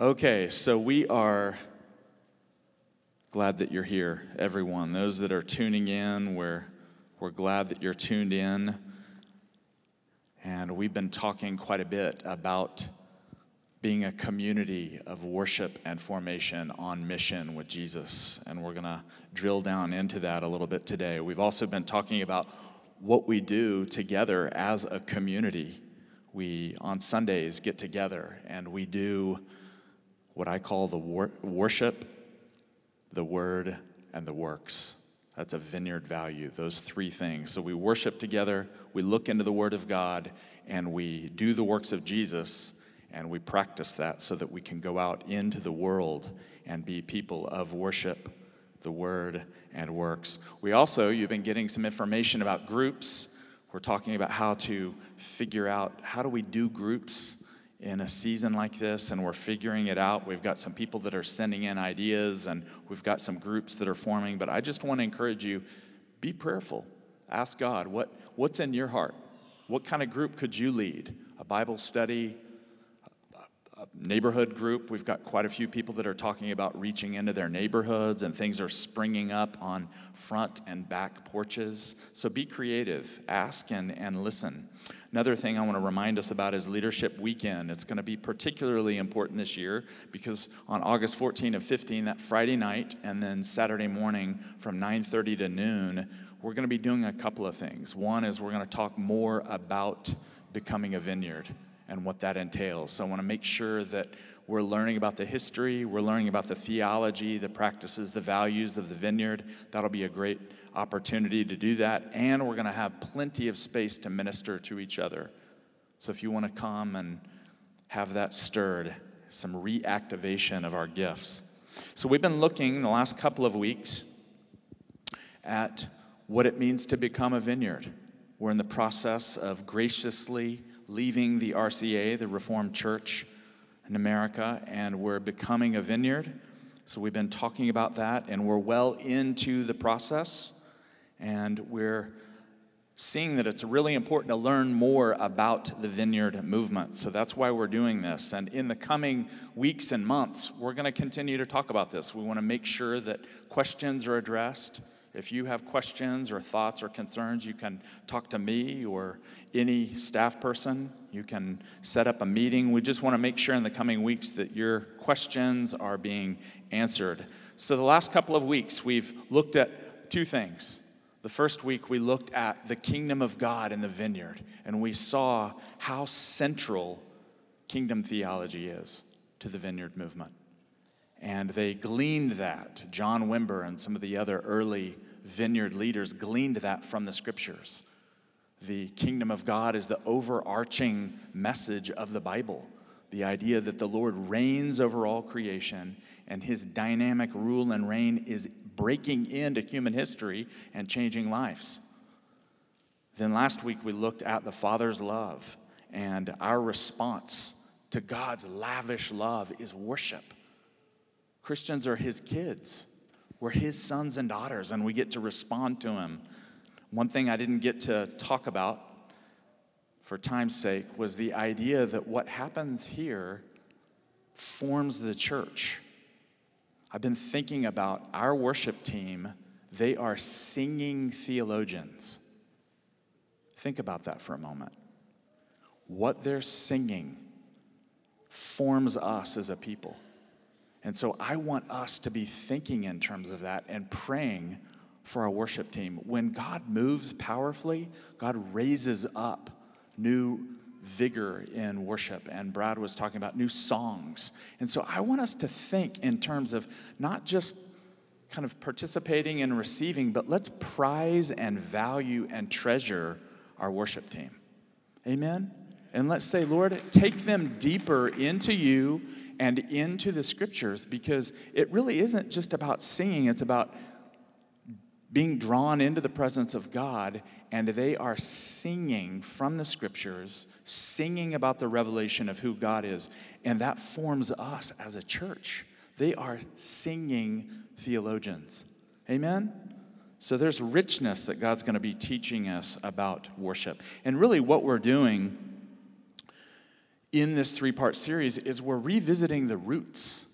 Okay, so we are glad that you're here, everyone. Those that are tuning in, we're, we're glad that you're tuned in. And we've been talking quite a bit about being a community of worship and formation on mission with Jesus. And we're going to drill down into that a little bit today. We've also been talking about what we do together as a community. We, on Sundays, get together and we do what I call the wor- worship, the word, and the works. That's a vineyard value, those three things. So we worship together, we look into the Word of God, and we do the works of Jesus and we practice that so that we can go out into the world and be people of worship, the word, and works. We also, you've been getting some information about groups. We're talking about how to figure out how do we do groups in a season like this, and we're figuring it out. We've got some people that are sending in ideas, and we've got some groups that are forming. But I just want to encourage you be prayerful. Ask God, what, what's in your heart? What kind of group could you lead? A Bible study, neighborhood group. We've got quite a few people that are talking about reaching into their neighborhoods, and things are springing up on front and back porches. So be creative, ask and, and listen. Another thing I want to remind us about is Leadership Weekend. It's going to be particularly important this year because on August 14 and 15, that Friday night, and then Saturday morning from 9:30 to noon, we're going to be doing a couple of things. One is we're going to talk more about becoming a vineyard and what that entails. So I want to make sure that we're learning about the history, we're learning about the theology, the practices, the values of the vineyard. That'll be a great opportunity to do that. And we're going to have plenty of space to minister to each other. So if you want to come and have that stirred, some reactivation of our gifts. So we've been looking the last couple of weeks at what it means to become a vineyard. We're in the process of graciously leaving the RCA, the Reformed Church in America, and we're becoming a vineyard. So we've been talking about that, and we're well into the process, and we're seeing that it's really important to learn more about the vineyard movement. So that's why we're doing this. And in the coming weeks and months, we're going to continue to talk about this. We want to make sure that questions are addressed if you have questions or thoughts or concerns, you can talk to me or any staff person. You can set up a meeting. We just want to make sure in the coming weeks that your questions are being answered. So, the last couple of weeks, we've looked at two things. The first week, we looked at the kingdom of God in the vineyard, and we saw how central kingdom theology is to the vineyard movement. And they gleaned that. John Wimber and some of the other early vineyard leaders gleaned that from the scriptures. The kingdom of God is the overarching message of the Bible. The idea that the Lord reigns over all creation and his dynamic rule and reign is breaking into human history and changing lives. Then last week we looked at the Father's love, and our response to God's lavish love is worship. Christians are his kids. We're his sons and daughters, and we get to respond to him. One thing I didn't get to talk about for time's sake was the idea that what happens here forms the church. I've been thinking about our worship team, they are singing theologians. Think about that for a moment. What they're singing forms us as a people. And so I want us to be thinking in terms of that and praying for our worship team. When God moves powerfully, God raises up new vigor in worship. And Brad was talking about new songs. And so I want us to think in terms of not just kind of participating and receiving, but let's prize and value and treasure our worship team. Amen? And let's say, Lord, take them deeper into you and into the scriptures because it really isn't just about singing, it's about being drawn into the presence of God, and they are singing from the scriptures, singing about the revelation of who God is, and that forms us as a church. They are singing theologians. Amen? So there's richness that God's going to be teaching us about worship. And really, what we're doing in this three part series is we're revisiting the roots.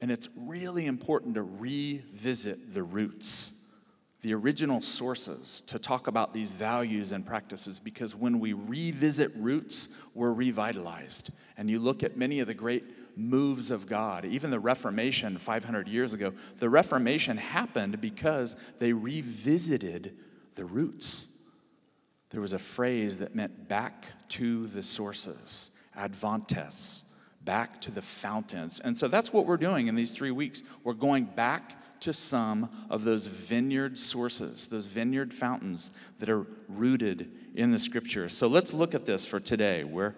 And it's really important to revisit the roots, the original sources, to talk about these values and practices because when we revisit roots, we're revitalized. And you look at many of the great moves of God, even the Reformation 500 years ago, the Reformation happened because they revisited the roots. There was a phrase that meant back to the sources, ad fontes, back to the fountains. And so that's what we're doing in these three weeks. We're going back to some of those vineyard sources, those vineyard fountains that are rooted in the scriptures. So let's look at this for today. We're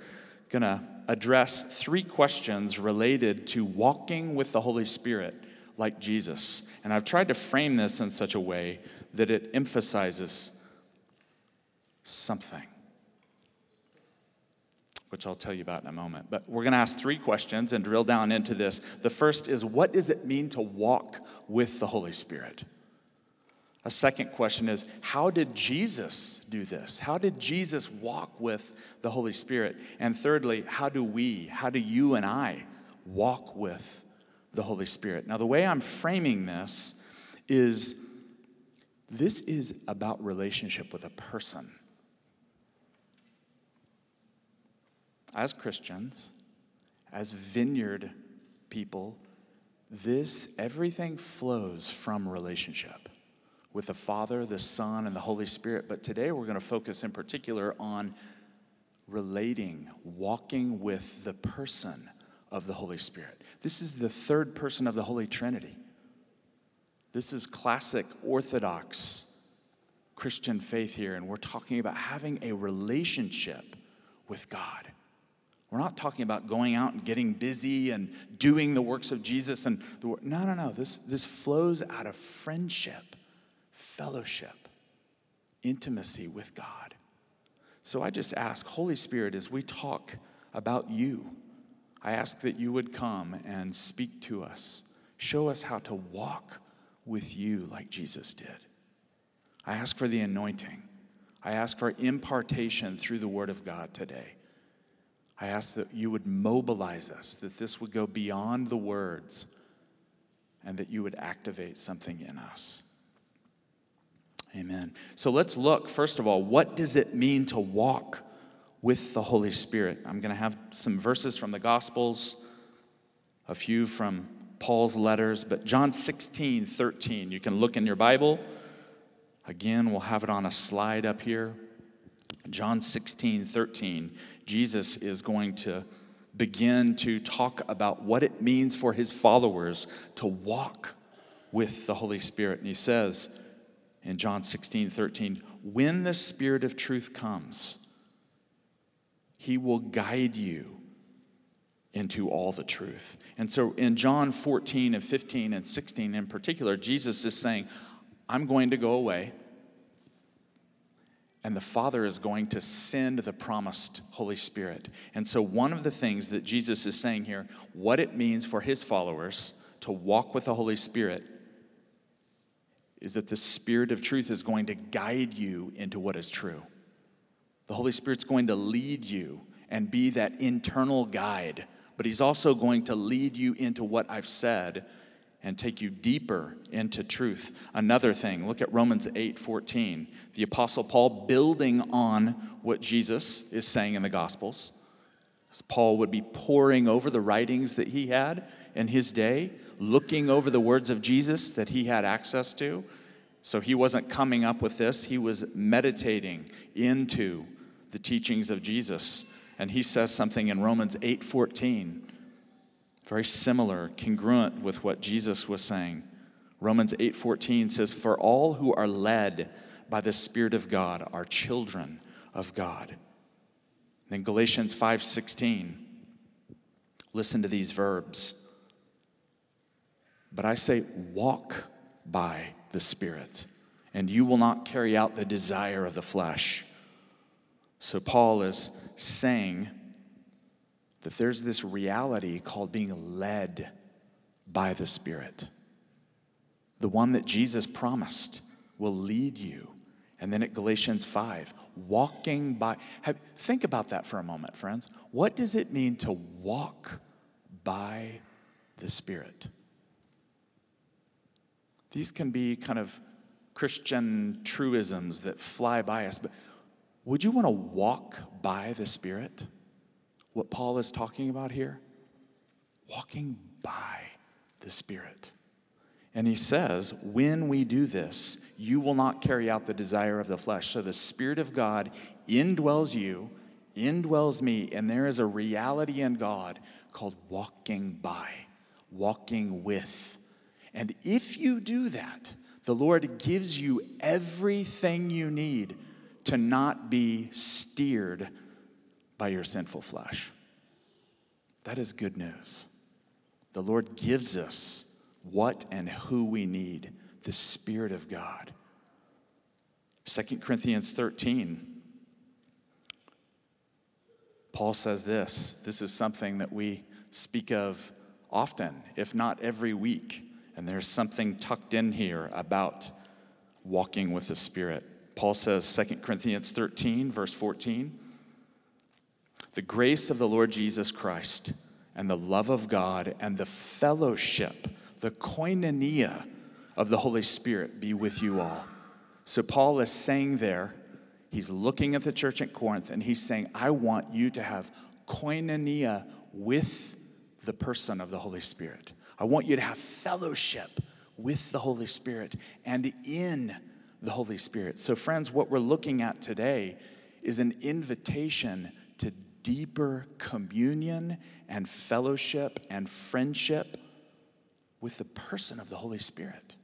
going to address three questions related to walking with the Holy Spirit like Jesus. And I've tried to frame this in such a way that it emphasizes something which I'll tell you about in a moment. But we're going to ask three questions and drill down into this. The first is what does it mean to walk with the Holy Spirit? A second question is how did Jesus do this? How did Jesus walk with the Holy Spirit? And thirdly, how do we, how do you and I walk with the Holy Spirit? Now, the way I'm framing this is this is about relationship with a person. As Christians, as vineyard people, this, everything flows from relationship with the Father, the Son, and the Holy Spirit. But today we're going to focus in particular on relating, walking with the person of the Holy Spirit. This is the third person of the Holy Trinity. This is classic Orthodox Christian faith here, and we're talking about having a relationship with God. We're not talking about going out and getting busy and doing the works of Jesus and the work. No, no, no. This, this flows out of friendship, fellowship, intimacy with God. So I just ask, Holy Spirit, as we talk about you, I ask that you would come and speak to us. Show us how to walk with you like Jesus did. I ask for the anointing. I ask for impartation through the Word of God today. I ask that you would mobilize us, that this would go beyond the words, and that you would activate something in us. Amen. So let's look, first of all, what does it mean to walk with the Holy Spirit? I'm going to have some verses from the Gospels, a few from Paul's letters, but John 16, 13. You can look in your Bible. Again, we'll have it on a slide up here. John 16, 13, Jesus is going to begin to talk about what it means for his followers to walk with the Holy Spirit. And he says in John 16, 13, when the Spirit of truth comes, he will guide you into all the truth. And so in John 14 and 15 and 16 in particular, Jesus is saying, I'm going to go away and the Father is going to send the promised Holy Spirit. And so, one of the things that Jesus is saying here, what it means for his followers to walk with the Holy Spirit, is that the Spirit of truth is going to guide you into what is true. The Holy Spirit's going to lead you and be that internal guide, but He's also going to lead you into what I've said and take you deeper into truth. Another thing, look at Romans 8 14. The Apostle Paul building on what Jesus is saying in the Gospels. As Paul would be poring over the writings that he had in his day, looking over the words of Jesus that he had access to. So he wasn't coming up with this, he was meditating into the teachings of Jesus. And he says something in Romans 8 14 very similar, congruent with what Jesus was saying. Romans 8:14 says, "For all who are led by the Spirit of God are children of God." Then Galatians 5:16. Listen to these verbs. But I say, walk by the Spirit, and you will not carry out the desire of the flesh. So Paul is saying that there's this reality called being led by the Spirit. The one that Jesus promised will lead you And then at Galatians 5, walking by. Have, think about that for a moment, friends. What does it mean to walk by the Spirit? These can be kind of Christian truisms that fly by us, but would you want to walk by the Spirit? What Paul is talking about here? Walking by the Spirit. And he says, when we do this, you will not carry out the desire of the flesh. So the Spirit of God indwells you, indwells me, and there is a reality in God called walking by, walking with. And if you do that, the Lord gives you everything you need to not be steered by your sinful flesh. That is good news. The Lord gives us what and who we need the Spirit of God. 2 Corinthians 13, Paul says this. This is something that we speak of often, if not every week. And there's something tucked in here about walking with the Spirit. Paul says, 2 Corinthians 13, verse 14, the grace of the Lord Jesus Christ and the love of God and the fellowship the koinonia of the Holy Spirit be with you all. So, Paul is saying there, he's looking at the church at Corinth and he's saying, I want you to have koinonia with the person of the Holy Spirit. I want you to have fellowship with the Holy Spirit and in the Holy Spirit. So, friends, what we're looking at today is an invitation deeper communion and fellowship and friendship with the person of the Holy Spirit.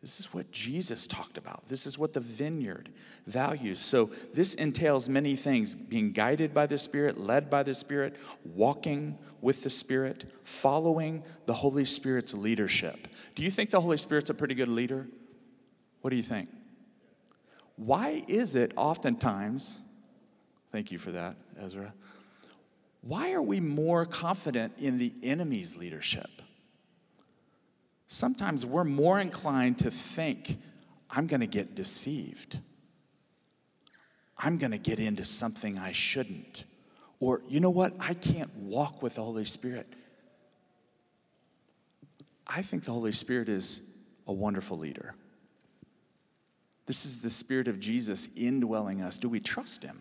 This is what Jesus talked about. This is what the vineyard values. So, this entails many things being guided by the Spirit, led by the Spirit, walking with the Spirit, following the Holy Spirit's leadership. Do you think the Holy Spirit's a pretty good leader? What do you think? Why is it oftentimes, thank you for that, Ezra, why are we more confident in the enemy's leadership? sometimes we're more inclined to think, I'm going to get deceived. I'm going to get into something I shouldn't. Or, you know what? I can't walk with the Holy Spirit. I think the Holy Spirit is a wonderful leader. This is the Spirit of Jesus indwelling us. Do we trust Him?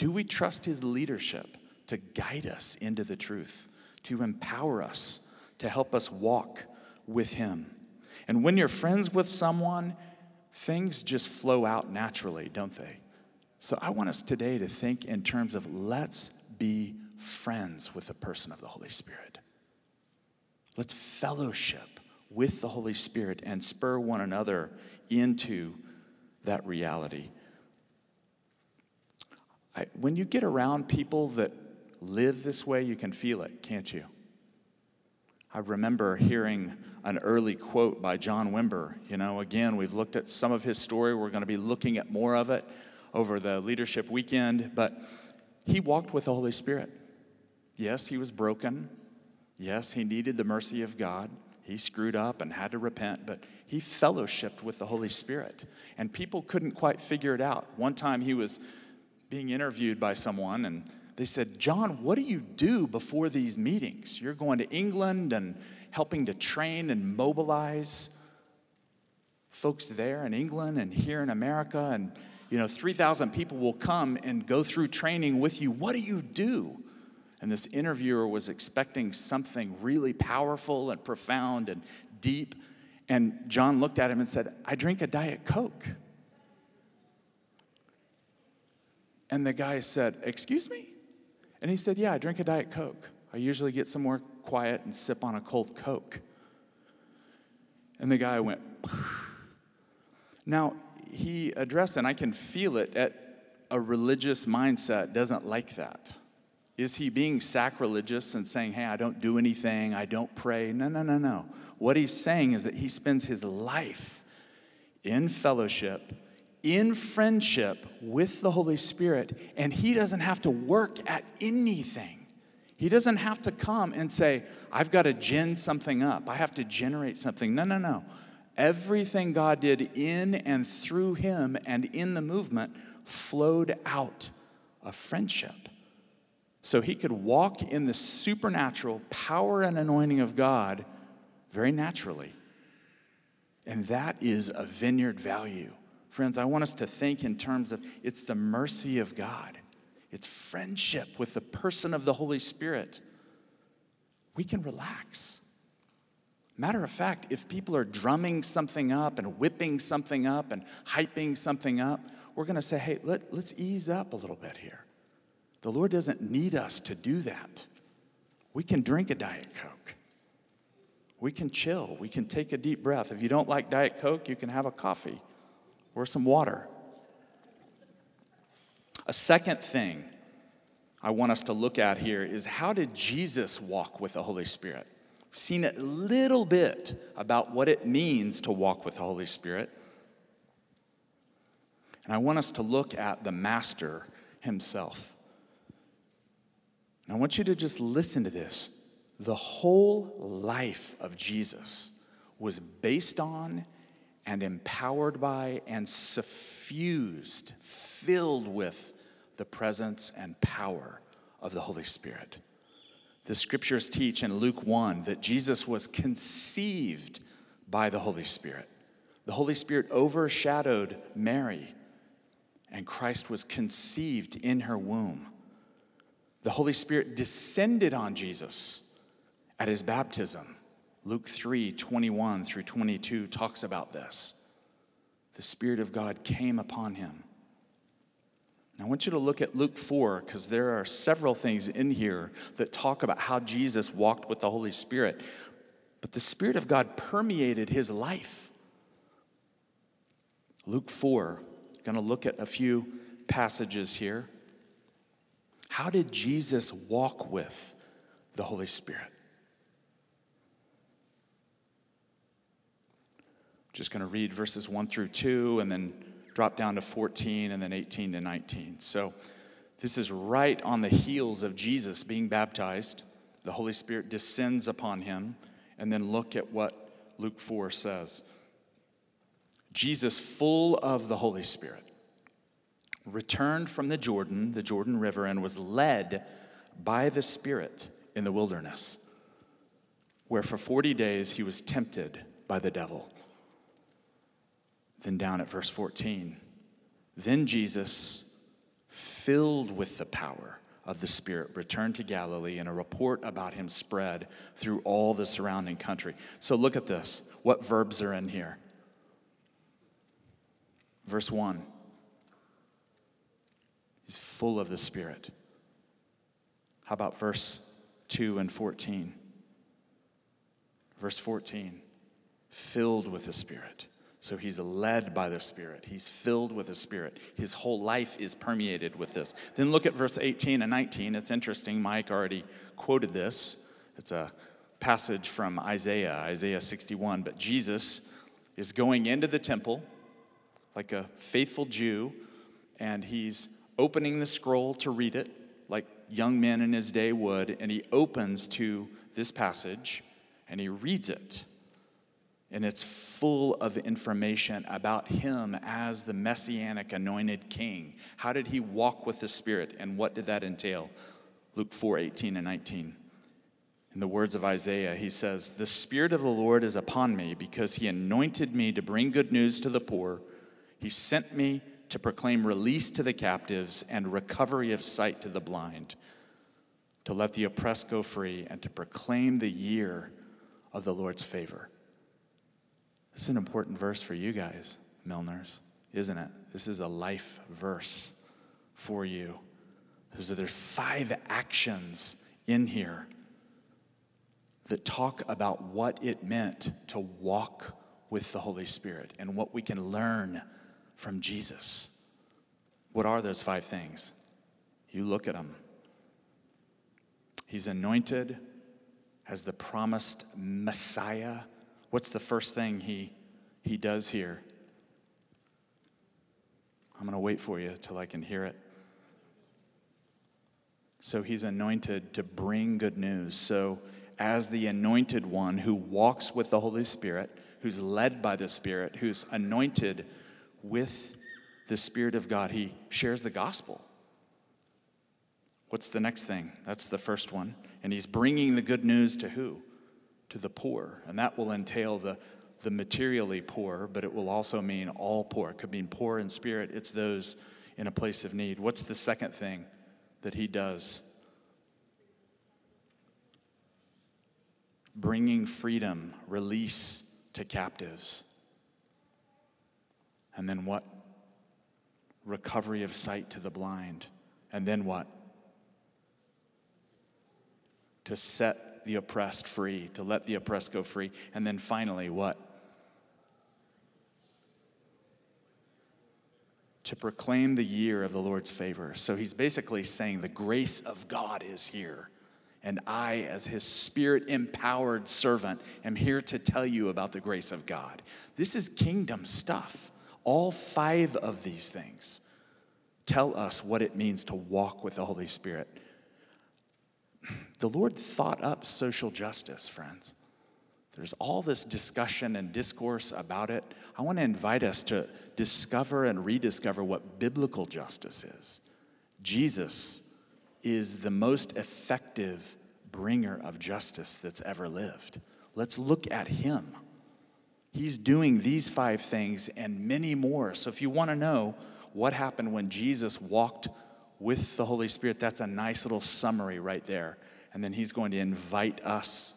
Do we trust His leadership to guide us into the truth, to empower us, to help us walk with Him. And when you're friends with someone, things just flow out naturally, don't they? So I want us today to think in terms of let's be friends with the person of the Holy Spirit. Let's fellowship with the Holy Spirit and spur one another into that reality. I, when you get around people that live this way, you can feel it, can't you? I remember hearing an early quote by John Wimber. You know, again, we've looked at some of his story. We're going to be looking at more of it over the leadership weekend. But he walked with the Holy Spirit. Yes, he was broken. Yes, he needed the mercy of God. He screwed up and had to repent, but he fellowshipped with the Holy Spirit. And people couldn't quite figure it out. One time he was being interviewed by someone, and they said, John, what do you do before these meetings? You're going to England and helping to train and mobilize folks there in England and here in America. And, you know, 3,000 people will come and go through training with you. What do you do? And this interviewer was expecting something really powerful and profound and deep. And John looked at him and said, I drink a Diet Coke. And the guy said, Excuse me? And he said, Yeah, I drink a Diet Coke. I usually get somewhere quiet and sip on a cold Coke. And the guy went, now he addressed, and I can feel it, at a religious mindset doesn't like that. Is he being sacrilegious and saying, hey, I don't do anything, I don't pray? No, no, no, no. What he's saying is that he spends his life in fellowship in friendship with the Holy Spirit, and He doesn't have to work at anything. He doesn't have to come and say, I've got to gin something up, I have to generate something. No, no, no. Everything God did in and through him and in the movement flowed out of friendship. So he could walk in the supernatural power and anointing of God very naturally. And that is a vineyard value. Friends, I want us to think in terms of it's the mercy of God, it's friendship with the person of the Holy Spirit. We can relax. Matter of fact, if people are drumming something up and whipping something up and hyping something up, we're going to say, hey, let, let's ease up a little bit here. The Lord doesn't need us to do that. We can drink a Diet Coke. We can chill. We can take a deep breath. If you don't like Diet Coke, you can have a coffee or some water. A second thing I want us to look at here is how did Jesus walk with the Holy Spirit? We've seen a little bit about what it means to walk with the Holy Spirit. And I want us to look at the Master himself. And I want you to just listen to this. The whole life of Jesus was based on and empowered by and suffused, filled with the presence and power of the Holy Spirit. The scriptures teach in Luke 1 that Jesus was conceived by the Holy Spirit. The Holy Spirit overshadowed Mary, and Christ was conceived in her womb. The Holy Spirit descended on Jesus at his baptism. Luke 3 21 through 22 talks about this. The Spirit of God came upon him. I want you to look at Luke 4 because there are several things in here that talk about how Jesus walked with the Holy Spirit. But the Spirit of God permeated his life. Luke 4, going to look at a few passages here. How did Jesus walk with the Holy Spirit? Just going to read verses 1 through 2 and then drop down to 14 and then 18 to 19. So this is right on the heels of Jesus being baptized. The Holy Spirit descends upon him. And then look at what Luke 4 says. Jesus, full of the Holy Spirit, returned from the Jordan, the Jordan River, and was led by the Spirit in the wilderness, where for 40 days he was tempted by the devil. Then down at verse 14. Then Jesus, filled with the power of the Spirit, returned to Galilee, and a report about him spread through all the surrounding country. So look at this. What verbs are in here? Verse 1. He's full of the Spirit. How about verse 2 and 14? Verse 14, filled with the Spirit. So he's led by the Spirit. He's filled with the Spirit. His whole life is permeated with this. Then look at verse 18 and 19. It's interesting. Mike already quoted this. It's a passage from Isaiah, Isaiah 61. But Jesus is going into the temple like a faithful Jew, and he's opening the scroll to read it like young men in his day would. And he opens to this passage and he reads it and it's full of information about him as the messianic anointed king. How did he walk with the Spirit, and what did that entail? Luke 4 18 and 19. In the words of Isaiah, he says, The Spirit of the Lord is upon me because he anointed me to bring good news to the poor. He sent me to proclaim release to the captives and recovery of sight to the blind, to let the oppressed go free, and to proclaim the year of the Lord's favor. This is an important verse for you guys, Milners, isn't it? This is a life verse for you. There's, there's five actions in here that talk about what it meant to walk with the Holy Spirit and what we can learn from Jesus. What are those five things? You look at them. He's anointed as the promised Messiah What's the first thing he, he does here? I'm going to wait for you till I can hear it. So he's anointed to bring good news. So as the anointed one who walks with the Holy Spirit, who's led by the Spirit, who's anointed with the Spirit of God. He shares the gospel. What's the next thing? That's the first one. And he's bringing the good news to who? To the poor. And that will entail the, the materially poor, but it will also mean all poor. It could mean poor in spirit, it's those in a place of need. What's the second thing that he does? Bringing freedom, release to captives. And then what? Recovery of sight to the blind. And then what? To set the oppressed free, to let the oppressed go free. And then finally, what? To proclaim the year of the Lord's favor. So he's basically saying the grace of God is here. And I, as his spirit empowered servant, am here to tell you about the grace of God. This is kingdom stuff. All five of these things tell us what it means to walk with the Holy Spirit. The Lord thought up social justice, friends. There's all this discussion and discourse about it. I want to invite us to discover and rediscover what biblical justice is. Jesus is the most effective bringer of justice that's ever lived. Let's look at him. He's doing these five things and many more. So if you want to know what happened when Jesus walked with the Holy Spirit, that's a nice little summary right there. And then he's going to invite us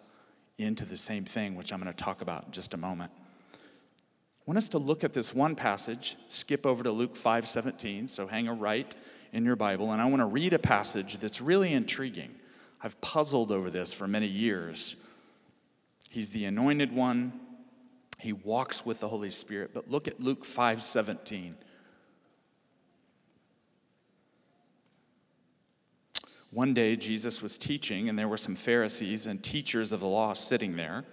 into the same thing, which I'm going to talk about in just a moment. I want us to look at this one passage, skip over to Luke 5 17, so hang a right in your Bible, and I want to read a passage that's really intriguing. I've puzzled over this for many years. He's the anointed one, he walks with the Holy Spirit, but look at Luke 5 17. One day, Jesus was teaching, and there were some Pharisees and teachers of the law sitting there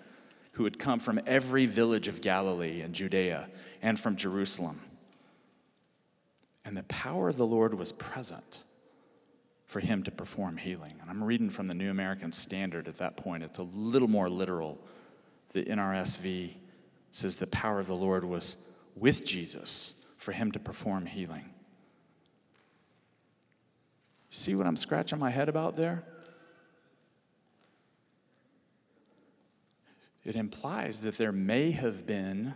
who had come from every village of Galilee and Judea and from Jerusalem. And the power of the Lord was present for him to perform healing. And I'm reading from the New American Standard at that point. It's a little more literal. The NRSV says the power of the Lord was with Jesus for him to perform healing. See what I'm scratching my head about there? It implies that there may have been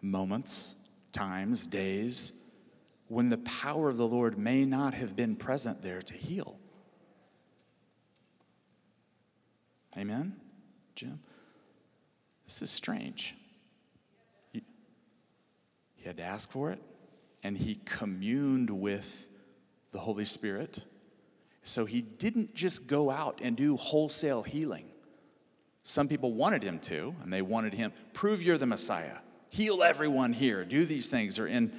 moments, times, days when the power of the Lord may not have been present there to heal. Amen, Jim? This is strange. He, he had to ask for it, and he communed with the Holy Spirit. So he didn't just go out and do wholesale healing. Some people wanted him to, and they wanted him, prove you're the Messiah, heal everyone here, do these things, or in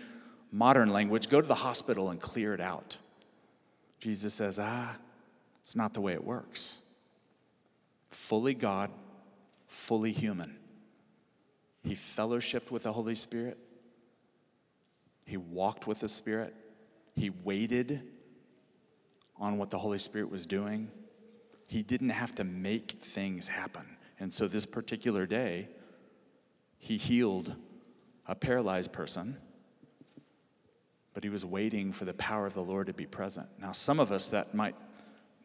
modern language, go to the hospital and clear it out. Jesus says, ah, it's not the way it works. Fully God, fully human. He fellowshipped with the Holy Spirit. He walked with the Spirit. He waited on what the Holy Spirit was doing. He didn't have to make things happen. And so, this particular day, he healed a paralyzed person, but he was waiting for the power of the Lord to be present. Now, some of us that might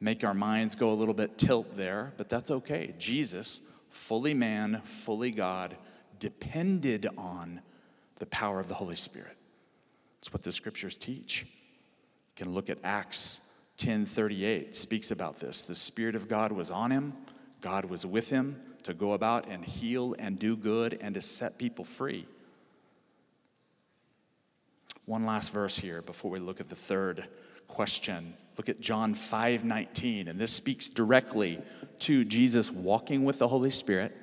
make our minds go a little bit tilt there, but that's okay. Jesus, fully man, fully God, depended on the power of the Holy Spirit. That's what the scriptures teach. Can look at Acts 10:38 speaks about this. The spirit of God was on him. God was with him to go about and heal and do good and to set people free. One last verse here before we look at the third question. Look at John 5:19 and this speaks directly to Jesus walking with the Holy Spirit.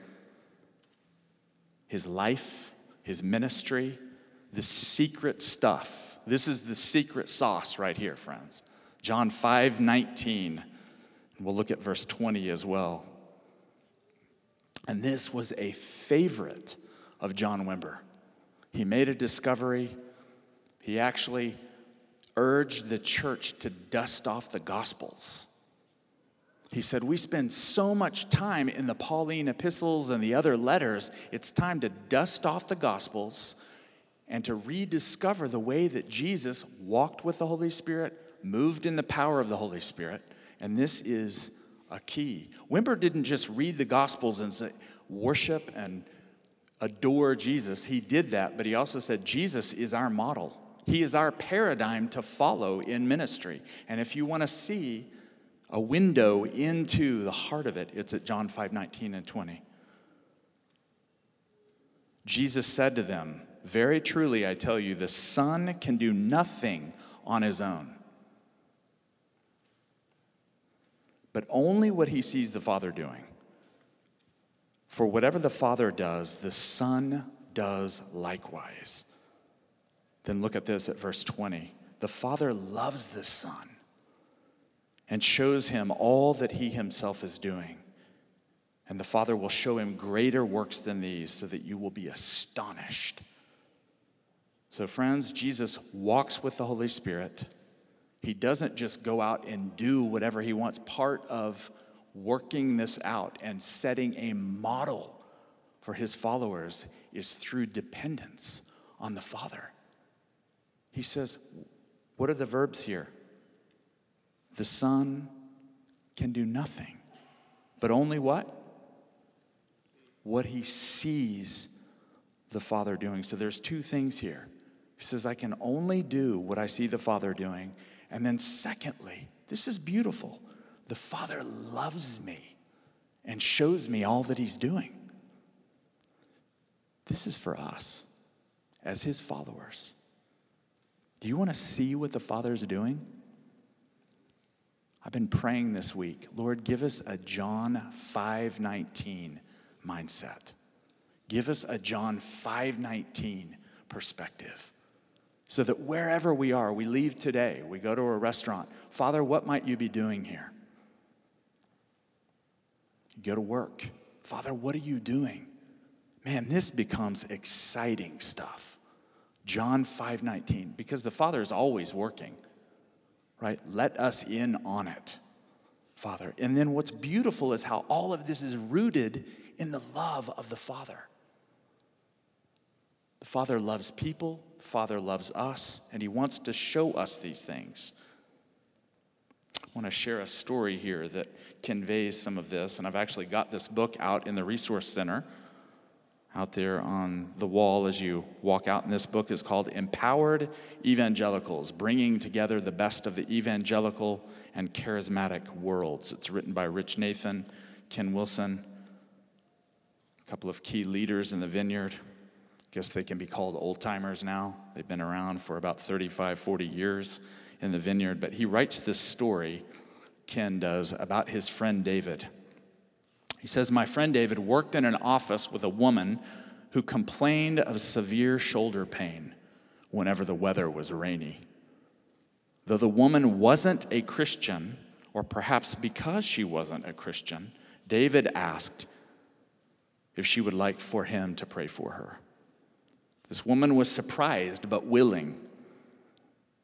His life, his ministry, the secret stuff. This is the secret sauce right here, friends. John 5 19. We'll look at verse 20 as well. And this was a favorite of John Wimber. He made a discovery. He actually urged the church to dust off the Gospels. He said, We spend so much time in the Pauline epistles and the other letters, it's time to dust off the Gospels and to rediscover the way that Jesus walked with the Holy Spirit, moved in the power of the Holy Spirit. And this is a key. Wimber didn't just read the Gospels and say, worship and adore Jesus. He did that, but he also said, Jesus is our model. He is our paradigm to follow in ministry. And if you want to see a window into the heart of it, it's at John 5 19 and 20. Jesus said to them, Very truly, I tell you, the Son can do nothing on his own, but only what he sees the Father doing. For whatever the Father does, the Son does likewise. Then look at this at verse 20. The Father loves the Son and shows him all that he himself is doing. And the Father will show him greater works than these so that you will be astonished. So, friends, Jesus walks with the Holy Spirit. He doesn't just go out and do whatever he wants. Part of working this out and setting a model for his followers is through dependence on the Father. He says, What are the verbs here? The Son can do nothing, but only what? What he sees the Father doing. So there's two things here. He says, I can only do what I see the Father doing. And then, secondly, this is beautiful. The Father loves me and shows me all that He's doing. This is for us as His followers. Do you want to see what the Father is doing? I've been praying this week, Lord, give us a John 5:19 mindset. Give us a John 5:19 perspective. So that wherever we are, we leave today, we go to a restaurant. Father, what might you be doing here? You go to work. Father, what are you doing? Man, this becomes exciting stuff. John 5:19 because the Father is always working right? Let us in on it, Father. And then what's beautiful is how all of this is rooted in the love of the Father. The Father loves people, Father loves us, and He wants to show us these things. I want to share a story here that conveys some of this, and I've actually got this book out in the Resource Center out there on the wall as you walk out. And this book is called Empowered Evangelicals Bringing Together the Best of the Evangelical and Charismatic Worlds. It's written by Rich Nathan, Ken Wilson, a couple of key leaders in the vineyard. Guess they can be called old timers now. They've been around for about 35, 40 years in the vineyard. But he writes this story, Ken does, about his friend David. He says, My friend David worked in an office with a woman who complained of severe shoulder pain whenever the weather was rainy. Though the woman wasn't a Christian, or perhaps because she wasn't a Christian, David asked if she would like for him to pray for her. This woman was surprised but willing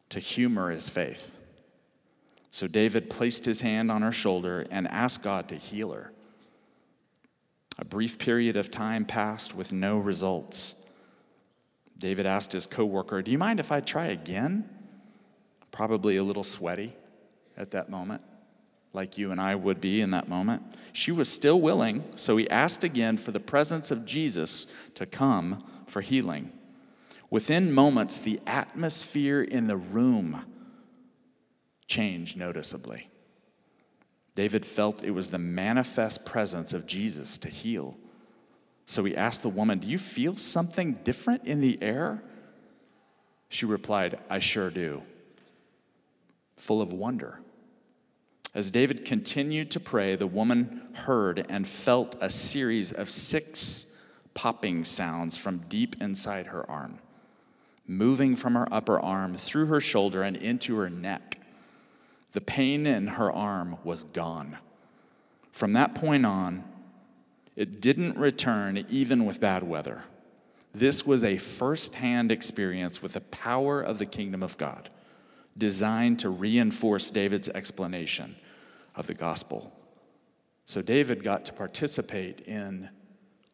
to humor his faith. So David placed his hand on her shoulder and asked God to heal her. A brief period of time passed with no results. David asked his coworker, Do you mind if I try again? Probably a little sweaty at that moment, like you and I would be in that moment. She was still willing, so he asked again for the presence of Jesus to come for healing. Within moments, the atmosphere in the room changed noticeably. David felt it was the manifest presence of Jesus to heal. So he asked the woman, Do you feel something different in the air? She replied, I sure do, full of wonder. As David continued to pray, the woman heard and felt a series of six popping sounds from deep inside her arm, moving from her upper arm through her shoulder and into her neck. The pain in her arm was gone. From that point on, it didn't return even with bad weather. This was a firsthand experience with the power of the kingdom of God, designed to reinforce David's explanation of the gospel So David got to participate in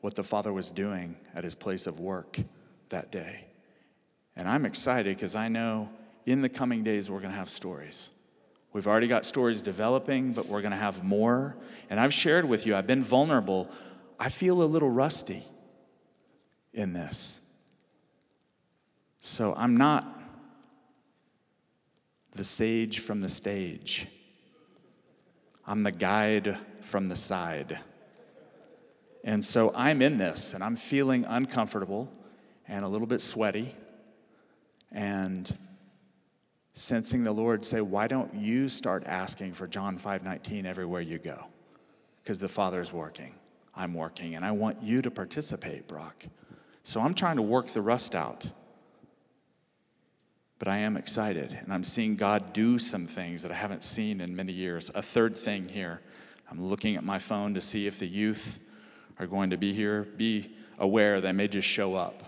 what the Father was doing at his place of work that day. And I'm excited because I know in the coming days we're going to have stories. We've already got stories developing, but we're going to have more. And I've shared with you, I've been vulnerable. I feel a little rusty in this. So I'm not the sage from the stage, I'm the guide from the side. And so I'm in this and I'm feeling uncomfortable and a little bit sweaty and sensing the Lord say, Why don't you start asking for John 5:19 everywhere you go? Because the Father's working. I'm working, and I want you to participate, Brock. So I'm trying to work the rust out. But I am excited, and I'm seeing God do some things that I haven't seen in many years. A third thing here I'm looking at my phone to see if the youth are going to be here. Be aware they may just show up.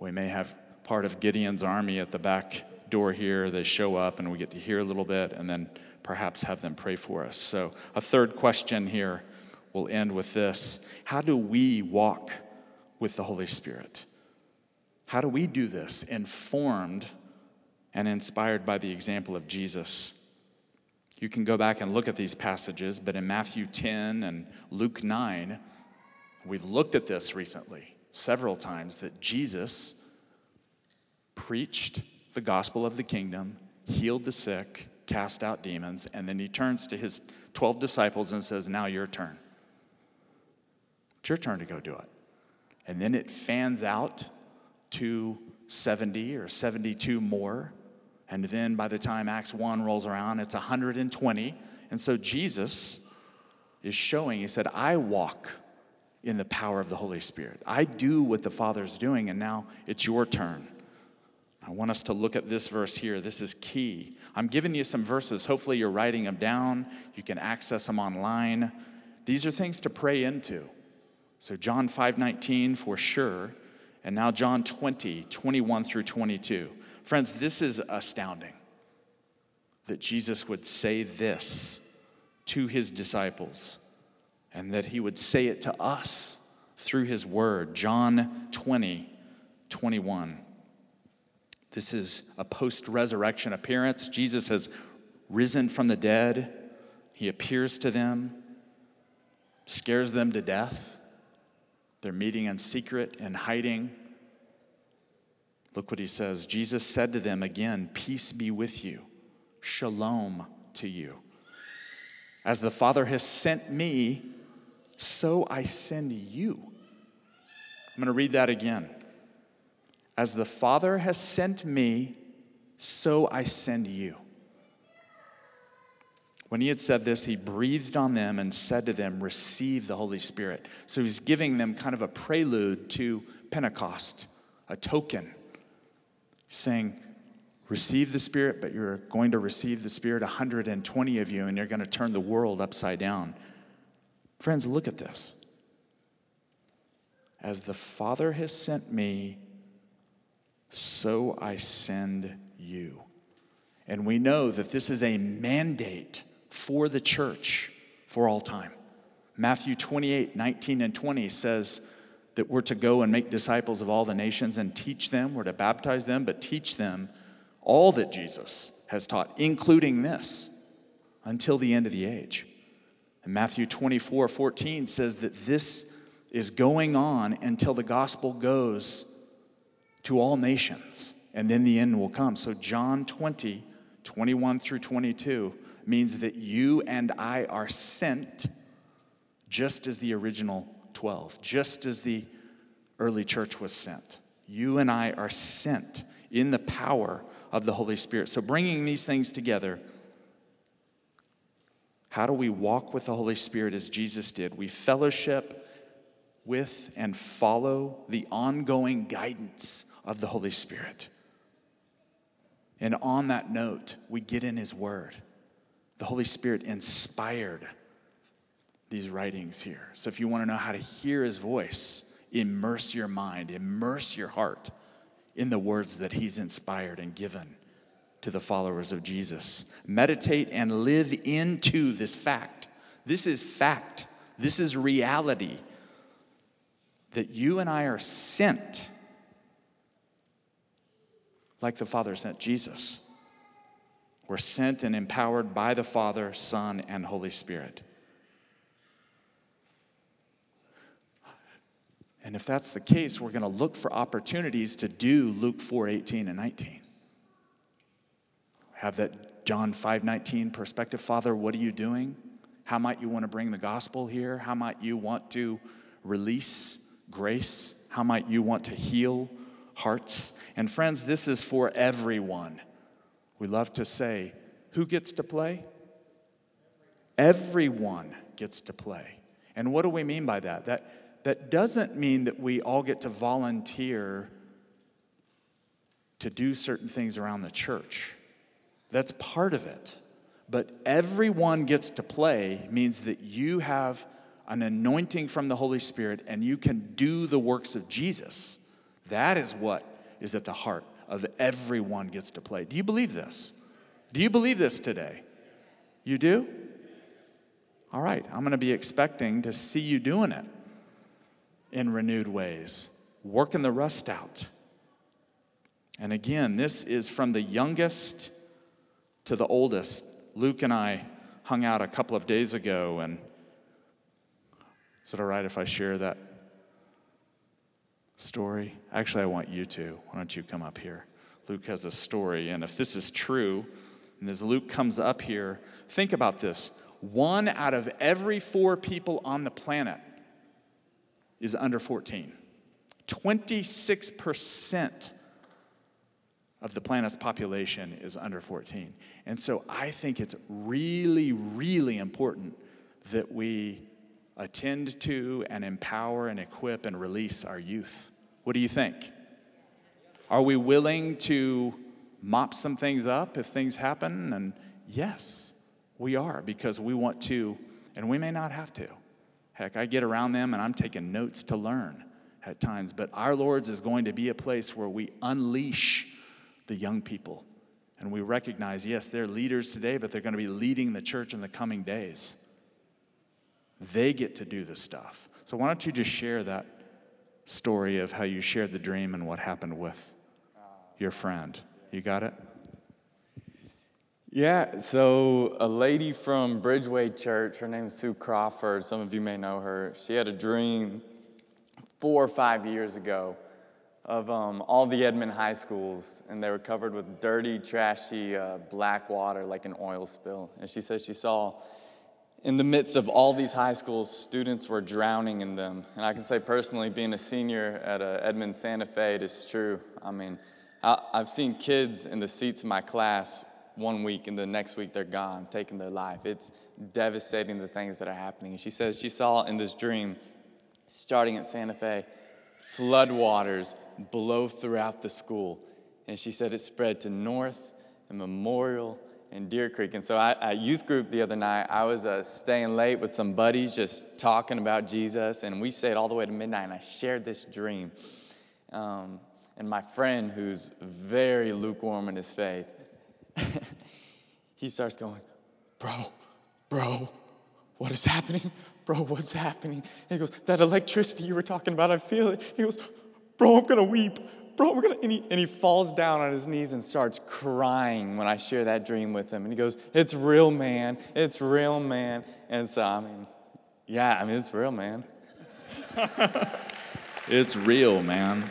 We may have part of Gideon's army at the back door here. They show up and we get to hear a little bit and then perhaps have them pray for us. So, a third question here will end with this How do we walk with the Holy Spirit? How do we do this informed and inspired by the example of Jesus? You can go back and look at these passages, but in Matthew 10 and Luke 9, we've looked at this recently several times that Jesus preached the gospel of the kingdom, healed the sick, cast out demons, and then he turns to his 12 disciples and says, Now your turn. It's your turn to go do it. And then it fans out to 70 or 72 more. And then by the time Acts 1 rolls around, it's 120. And so Jesus is showing, he said, I walk in the power of the Holy Spirit. I do what the Father's doing, and now it's your turn. I want us to look at this verse here. This is key. I'm giving you some verses. Hopefully, you're writing them down. You can access them online. These are things to pray into. So, John 5 19 for sure. And now, John 20, 21 through 22. Friends, this is astounding that Jesus would say this to his disciples and that he would say it to us through his word. John 20, 21. This is a post resurrection appearance. Jesus has risen from the dead. He appears to them, scares them to death. They're meeting in secret and hiding. Look what he says. Jesus said to them again, Peace be with you, shalom to you. As the Father has sent me, so I send you. I'm going to read that again. As the Father has sent me, so I send you. When he had said this, he breathed on them and said to them, Receive the Holy Spirit. So he's giving them kind of a prelude to Pentecost, a token, saying, Receive the Spirit, but you're going to receive the Spirit, 120 of you, and you're going to turn the world upside down. Friends, look at this. As the Father has sent me, so I send you. And we know that this is a mandate for the church for all time. Matthew 28 19 and 20 says that we're to go and make disciples of all the nations and teach them, we're to baptize them, but teach them all that Jesus has taught, including this, until the end of the age. And Matthew 24 14 says that this is going on until the gospel goes to all nations, and then the end will come. So, John 20, 21 through 22 means that you and I are sent just as the original 12, just as the early church was sent. You and I are sent in the power of the Holy Spirit. So, bringing these things together, how do we walk with the Holy Spirit as Jesus did? We fellowship with and follow the ongoing guidance of the Holy Spirit. And on that note, we get in His Word. The Holy Spirit inspired these writings here. So if you want to know how to hear His voice, immerse your mind, immerse your heart in the words that He's inspired and given to the followers of Jesus. Meditate and live into this fact. This is fact This is reality that you and I are sent like the Father sent Jesus. We're sent and empowered by the Father, Son, and Holy Spirit. And if that's the case, we're going to look for opportunities to do Luke 4 18 and 19. Have that John 5 19 perspective. Father, what are you doing? How might you want to bring the gospel here? How might you want to release grace? How might you want to heal hearts? And friends, this is for everyone. We love to say, who gets to play? Everyone gets to play. And what do we mean by that? That that doesn't mean that we all get to volunteer to do certain things around the church. That's part of it. But everyone gets to play means that you have an anointing from the Holy Spirit and you can do the works of Jesus. That is what is at the heart of everyone gets to play. Do you believe this? Do you believe this today? You do? All right, I'm going to be expecting to see you doing it in renewed ways, working the rust out. And again, this is from the youngest to the oldest. Luke and I hung out a couple of days ago, and is it all right if I share that story? Actually, I want you to. Why don't you come up here? Luke has a story, and if this is true, and as Luke comes up here, think about this. One out of every four people on the planet is under 14. 26% of the planet's population is under 14. And so I think it's really, really important that we attend to and empower and equip and release our youth. What do you think? Are we willing to mop some things up if things happen? And yes, we are because we want to, and we may not have to. Heck, I get around them and I'm taking notes to learn at times. But our Lord's is going to be a place where we unleash the young people. And we recognize, yes, they're leaders today, but they're going to be leading the church in the coming days. They get to do the stuff. So why don't you just share that story of how you shared the dream and what happened with your friend? You got it? Yeah, so a lady from Bridgeway Church, her name is Sue Crawford, some of you may know her. She had a dream four or five years ago of um, all the Edmond high schools, and they were covered with dirty, trashy uh, black water like an oil spill. And she said she saw in the midst of all these high schools, students were drowning in them. And I can say personally, being a senior at uh, Edmond Santa Fe, it is true. I mean, I, I've seen kids in the seats of my class one week and the next week they're gone, taking their life. It's devastating the things that are happening. And she says she saw in this dream, starting at Santa Fe, floodwaters blow throughout the school. And she said it spread to North and Memorial and Deer Creek. And so I, at youth group the other night, I was uh, staying late with some buddies just talking about Jesus. And we stayed all the way to midnight, and I shared this dream. Um, and my friend, who's very lukewarm in his faith, he starts going, Bro, bro, what is happening? Bro, what's happening? And he goes, That electricity you were talking about, I feel it. He goes, Bro, I'm gonna weep. Bro, I'm gonna. And he, and he falls down on his knees and starts crying when I share that dream with him. And he goes, It's real, man. It's real, man. And so, I mean, yeah, I mean, it's real, man. it's real, man.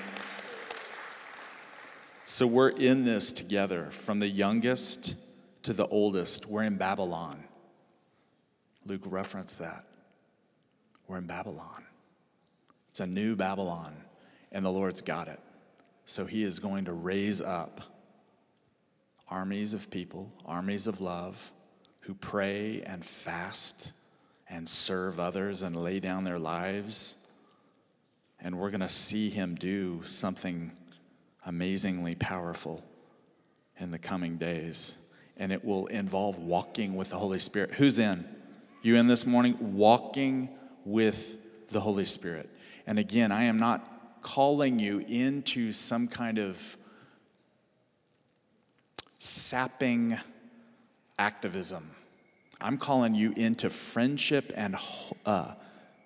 So we're in this together from the youngest to the oldest. We're in Babylon. Luke referenced that. We're in Babylon. It's a new Babylon, and the Lord's got it. So he is going to raise up armies of people, armies of love, who pray and fast and serve others and lay down their lives. And we're going to see him do something amazingly powerful in the coming days. And it will involve walking with the Holy Spirit. Who's in? You in this morning? Walking with the Holy Spirit. And again, I am not calling you into some kind of sapping activism I'm calling you into friendship and uh,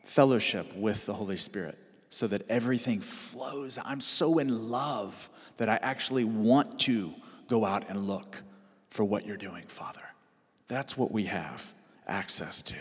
fellowship with the Holy Spirit so that everything flows. I'm so in love that I actually want to go out and look for what you're doing, Father. That's what we have access to.